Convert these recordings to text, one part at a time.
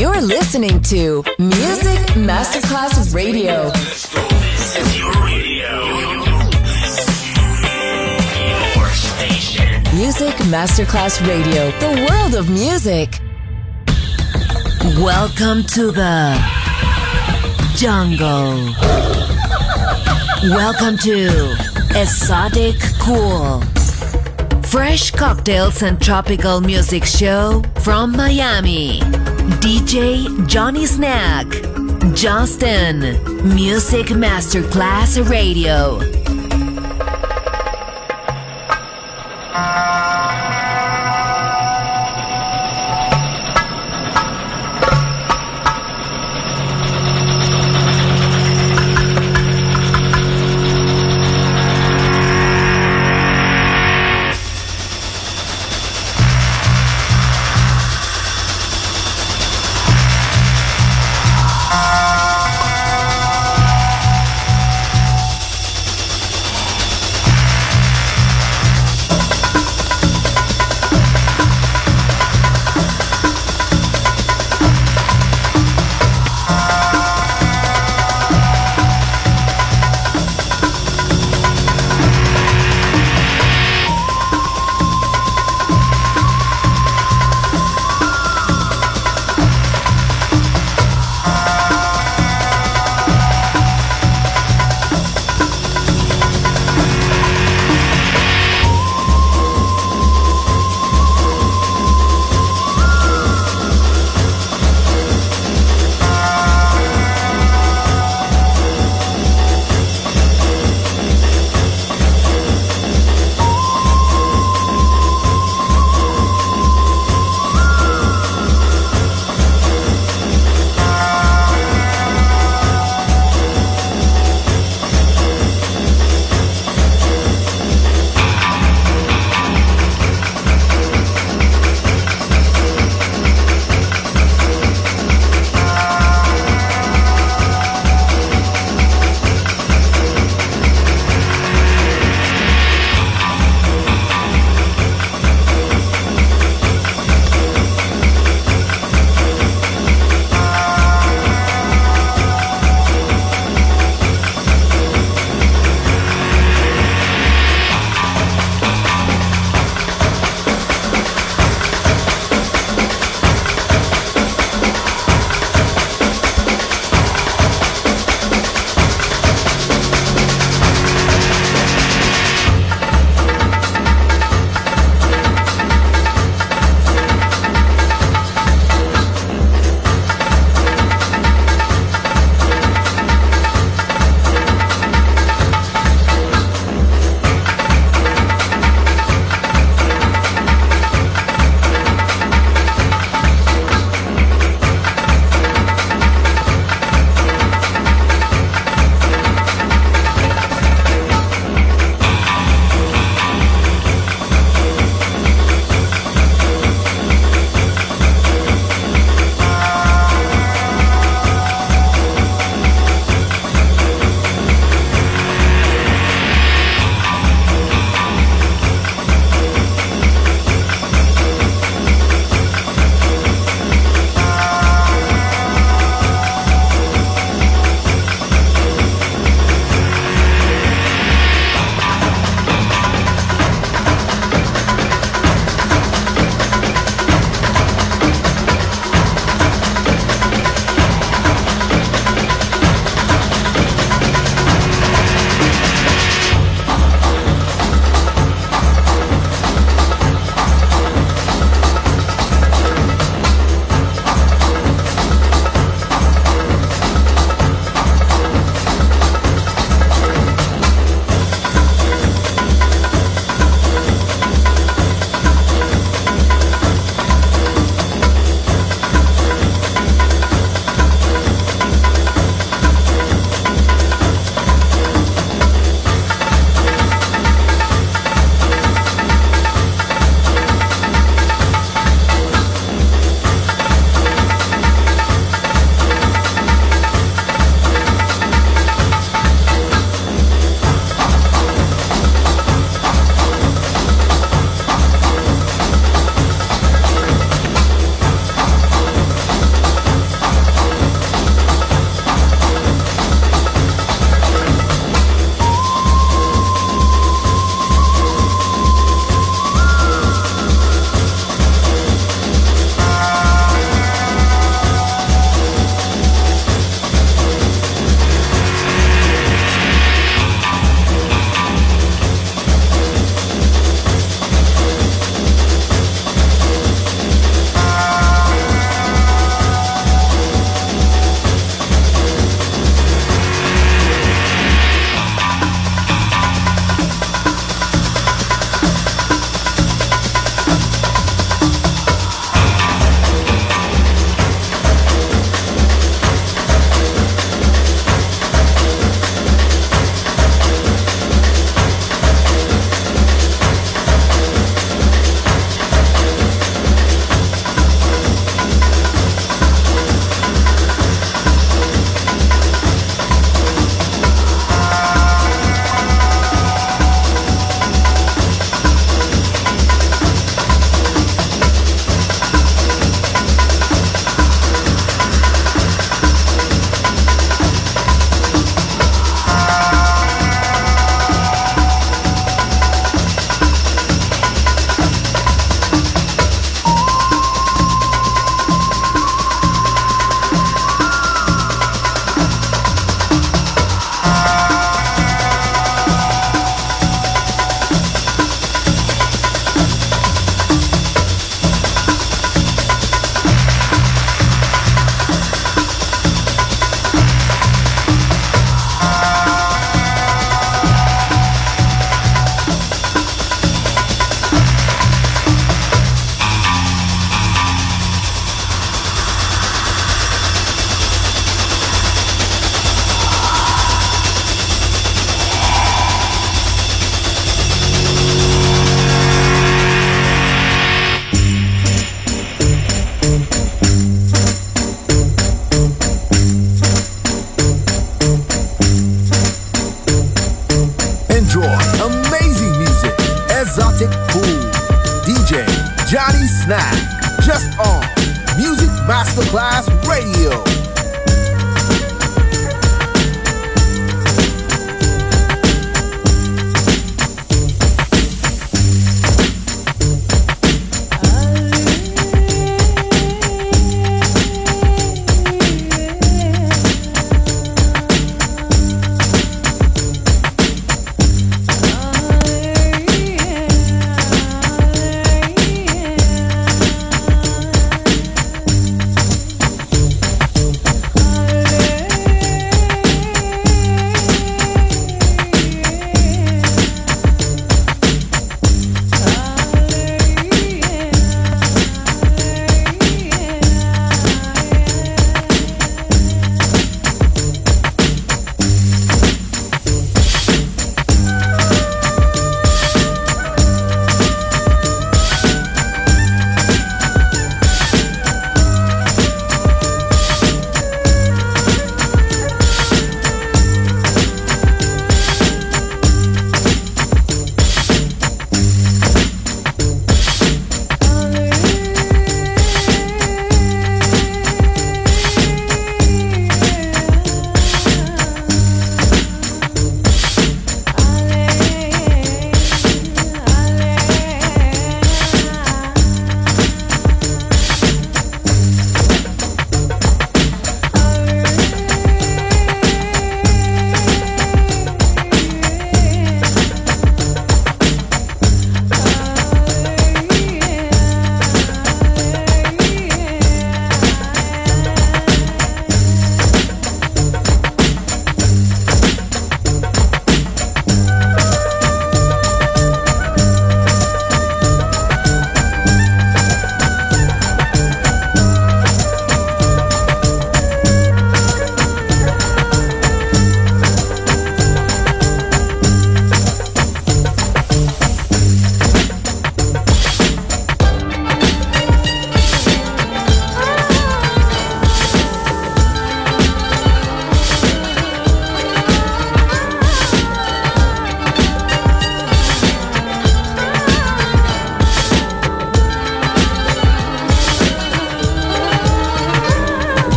You're listening to Music Masterclass Radio. Music Masterclass Radio, the world of music. Welcome to the jungle. Welcome to Exotic Cool. Fresh cocktails and tropical music show from Miami. DJ Johnny Snack. Justin. Music Masterclass Radio.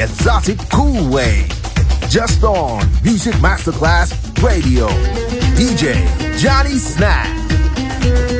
Exotic cool way. Just on Music Masterclass Radio. DJ Johnny Snack.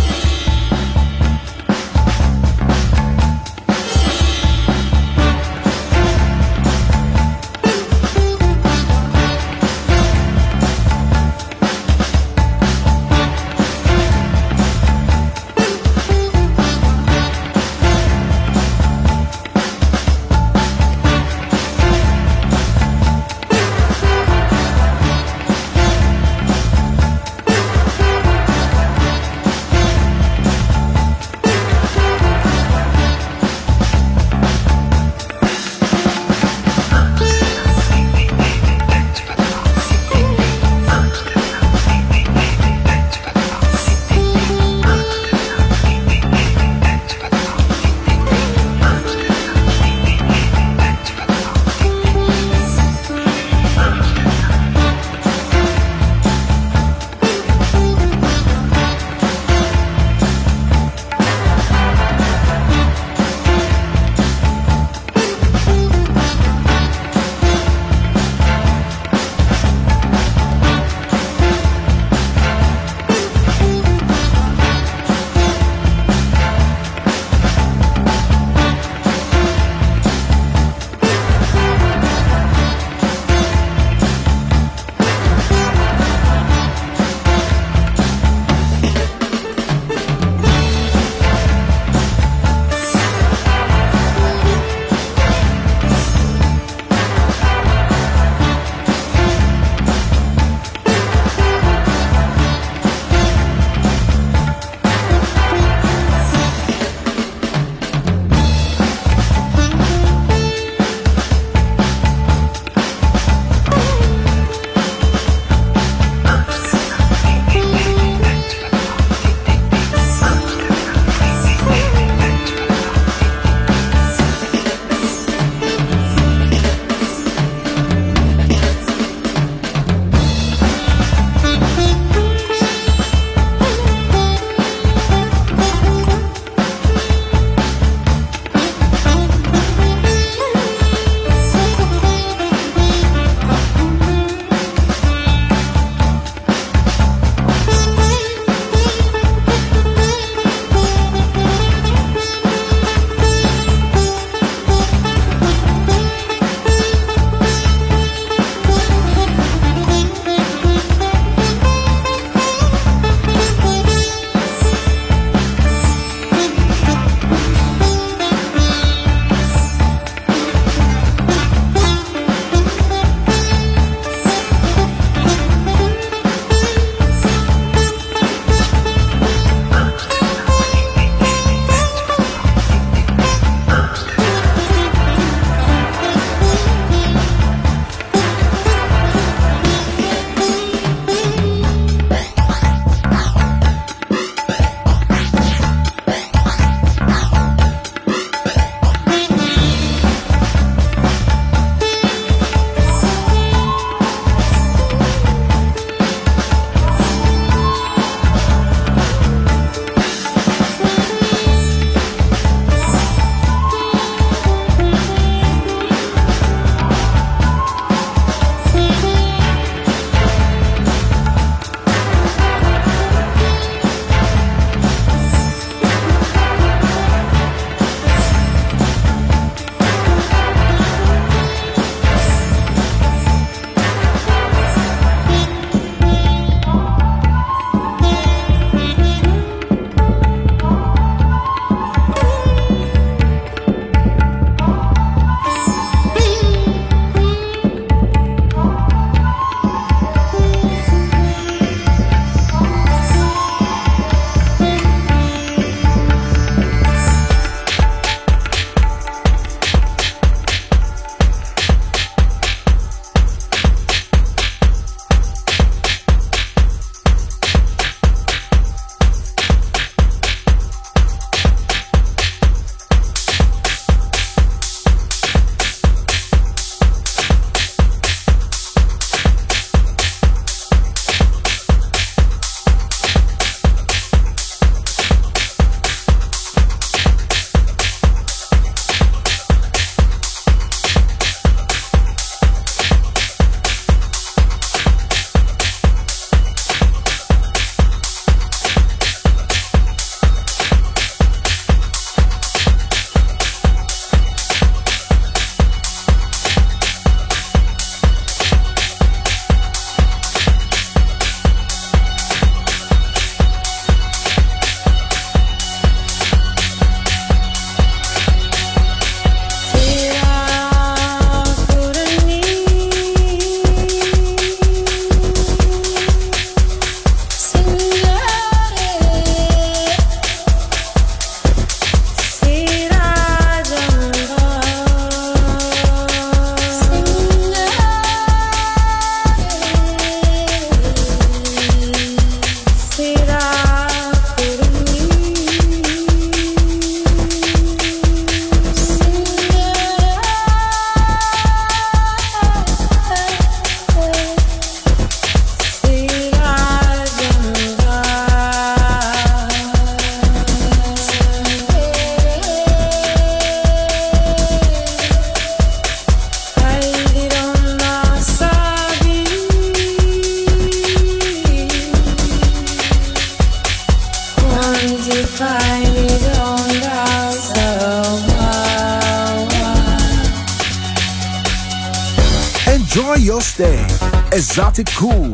Exotic Cool.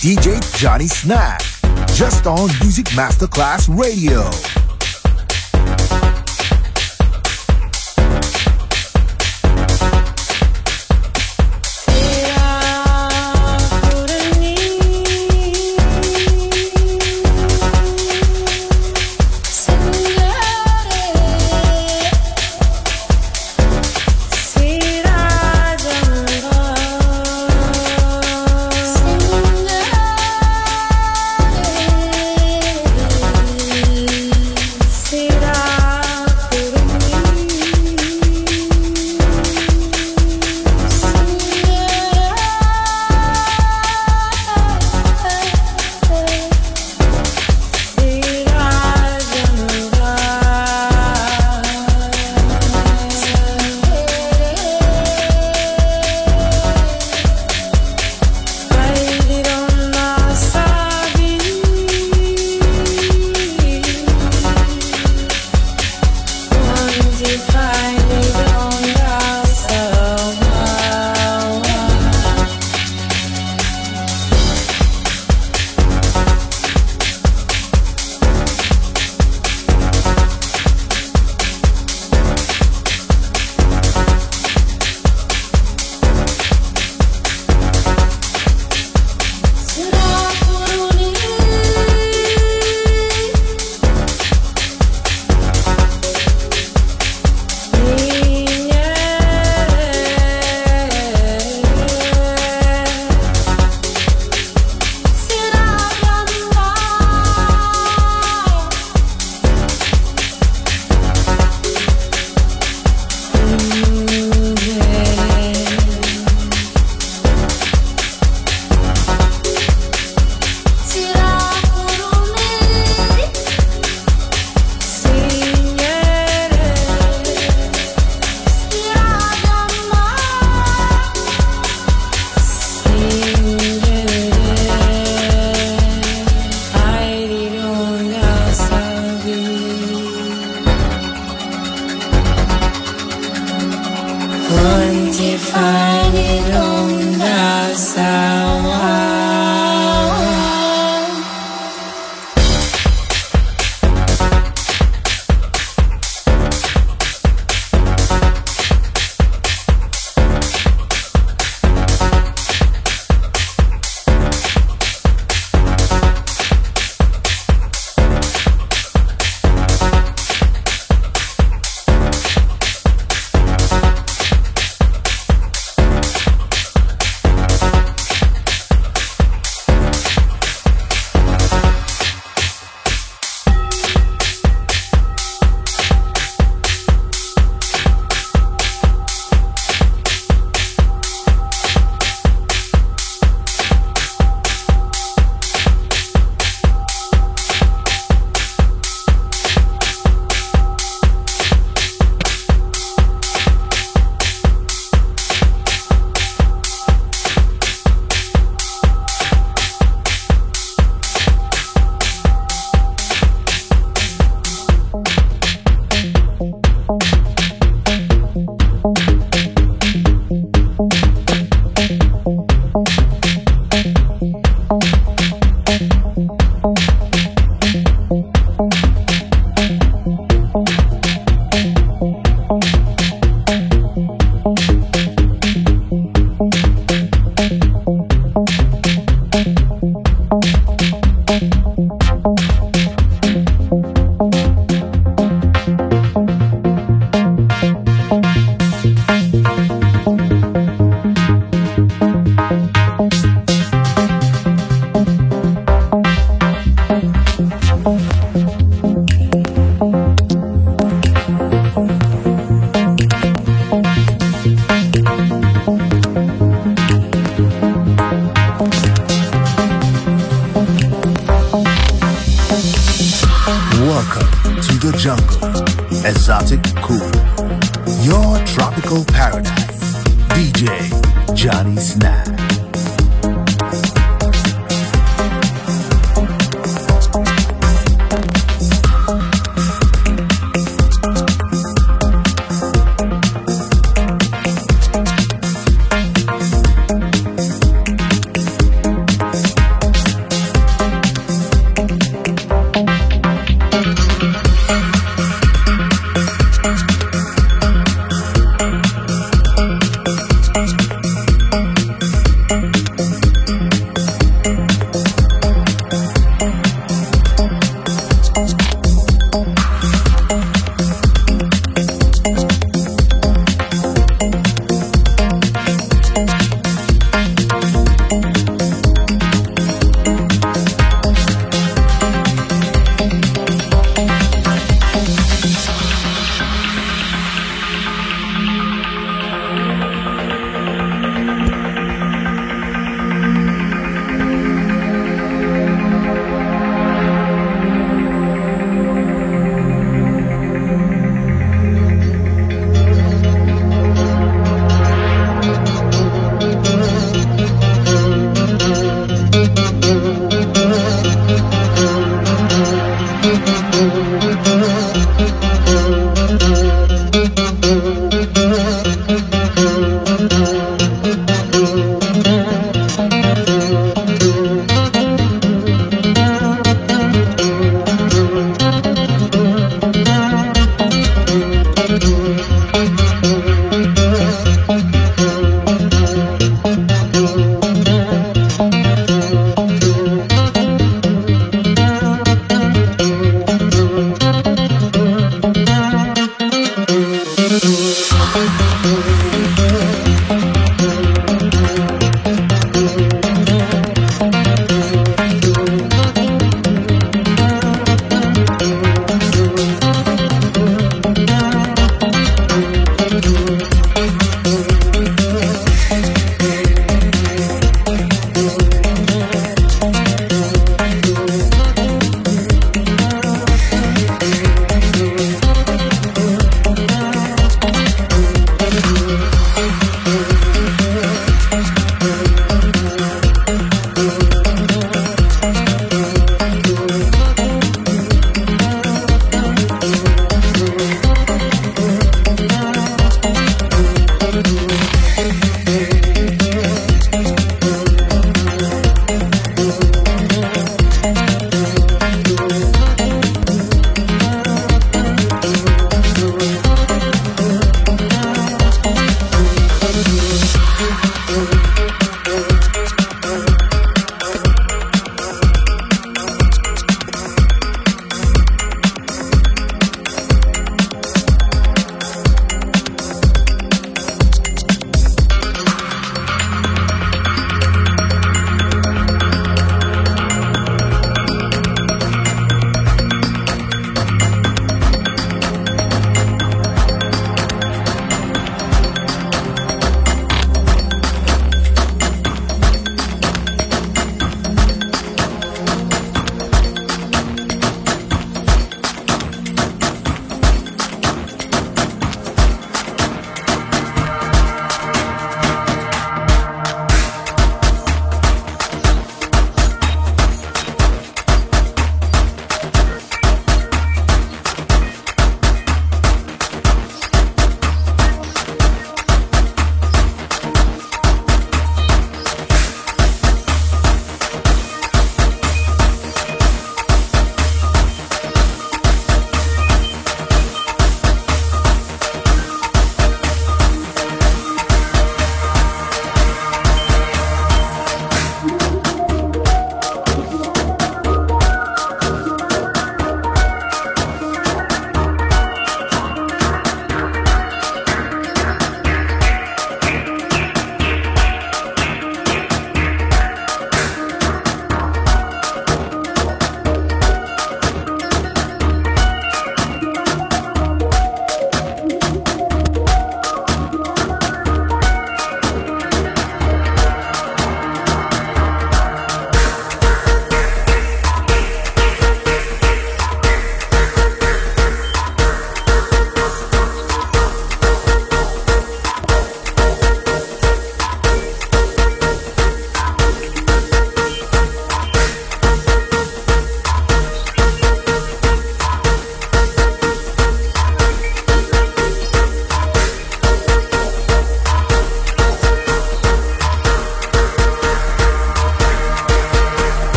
DJ Johnny Snack. Just on Music Masterclass Radio.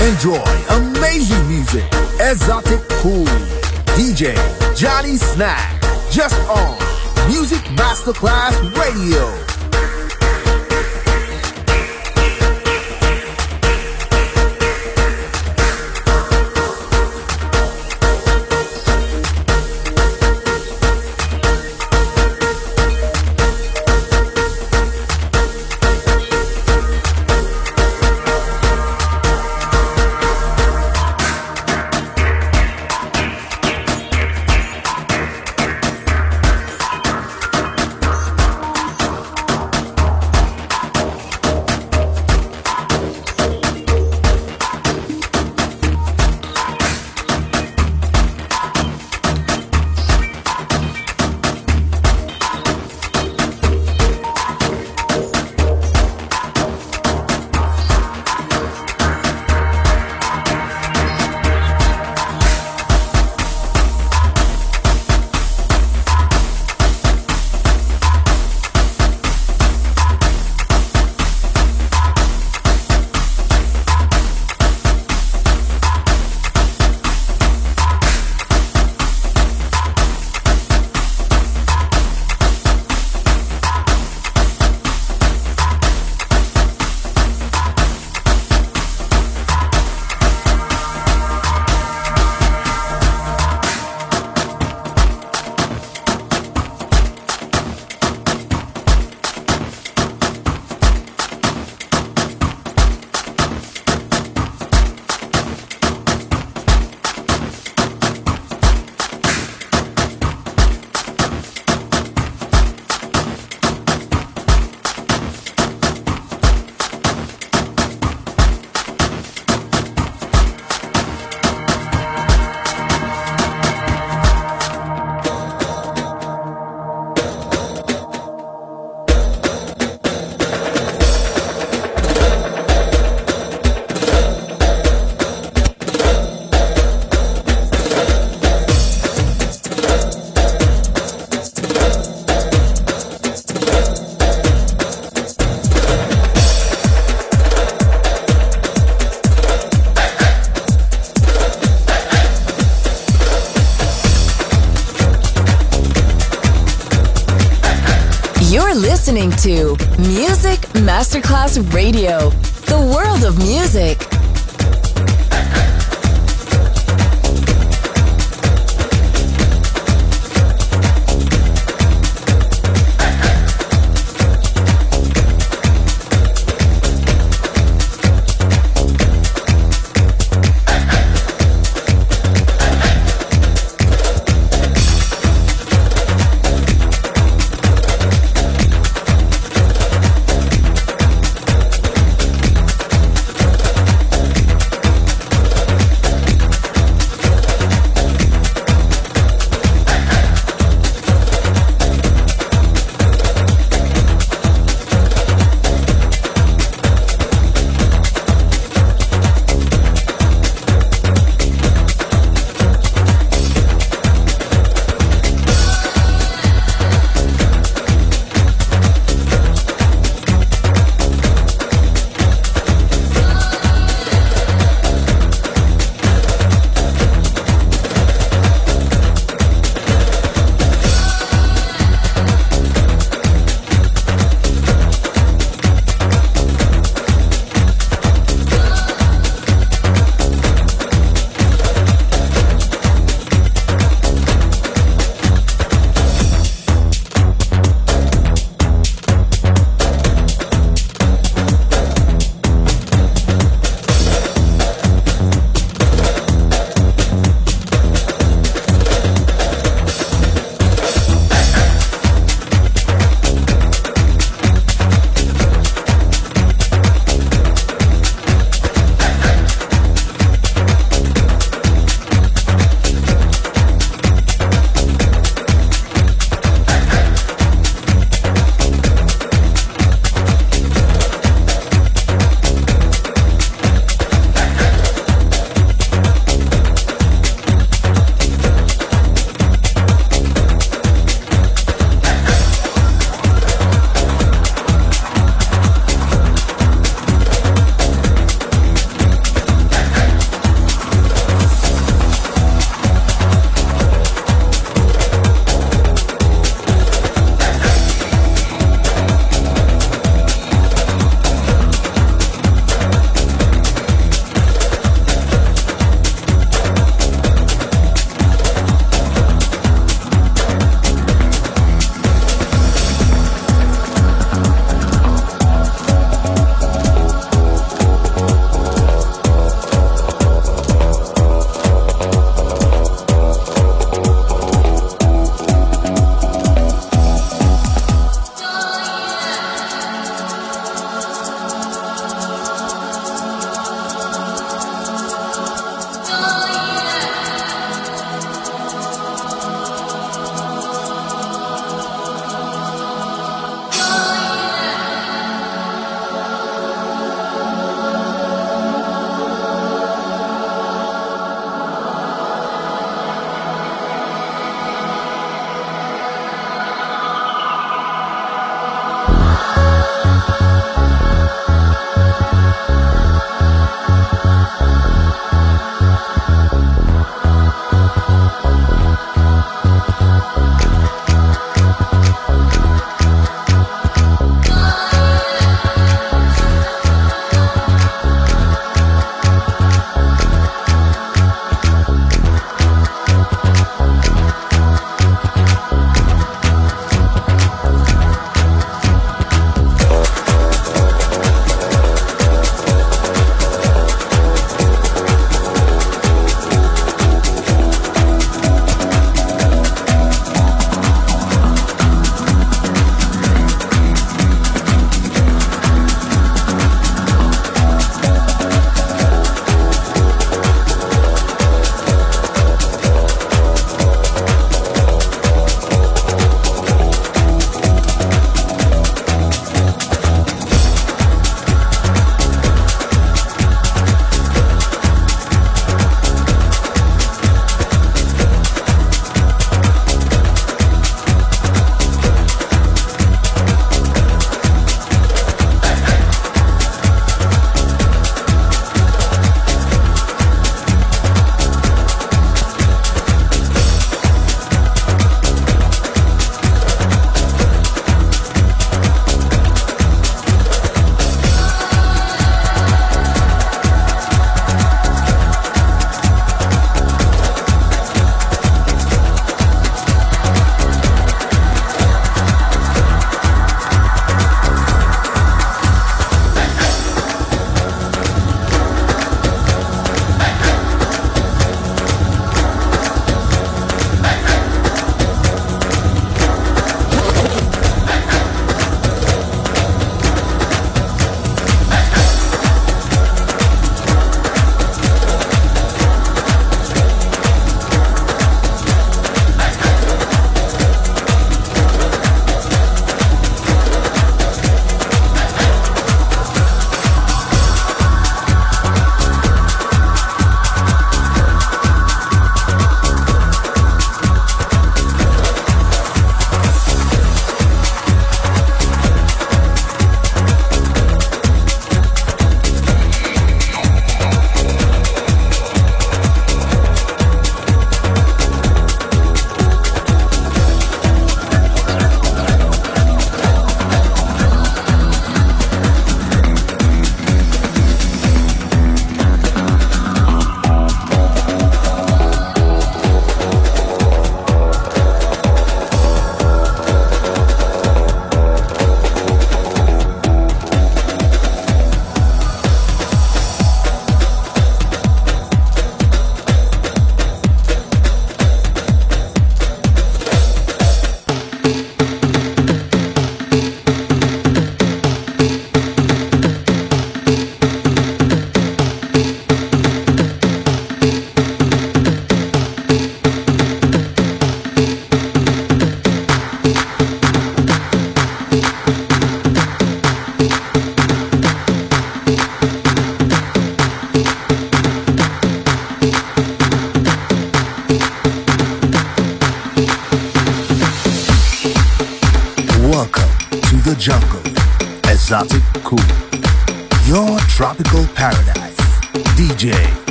Enjoy amazing music, exotic cool. DJ Johnny Snack, just on Music Masterclass Radio.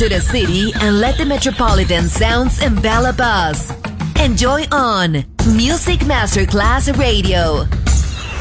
To the city and let the metropolitan sounds envelop us. Enjoy on Music Masterclass Radio.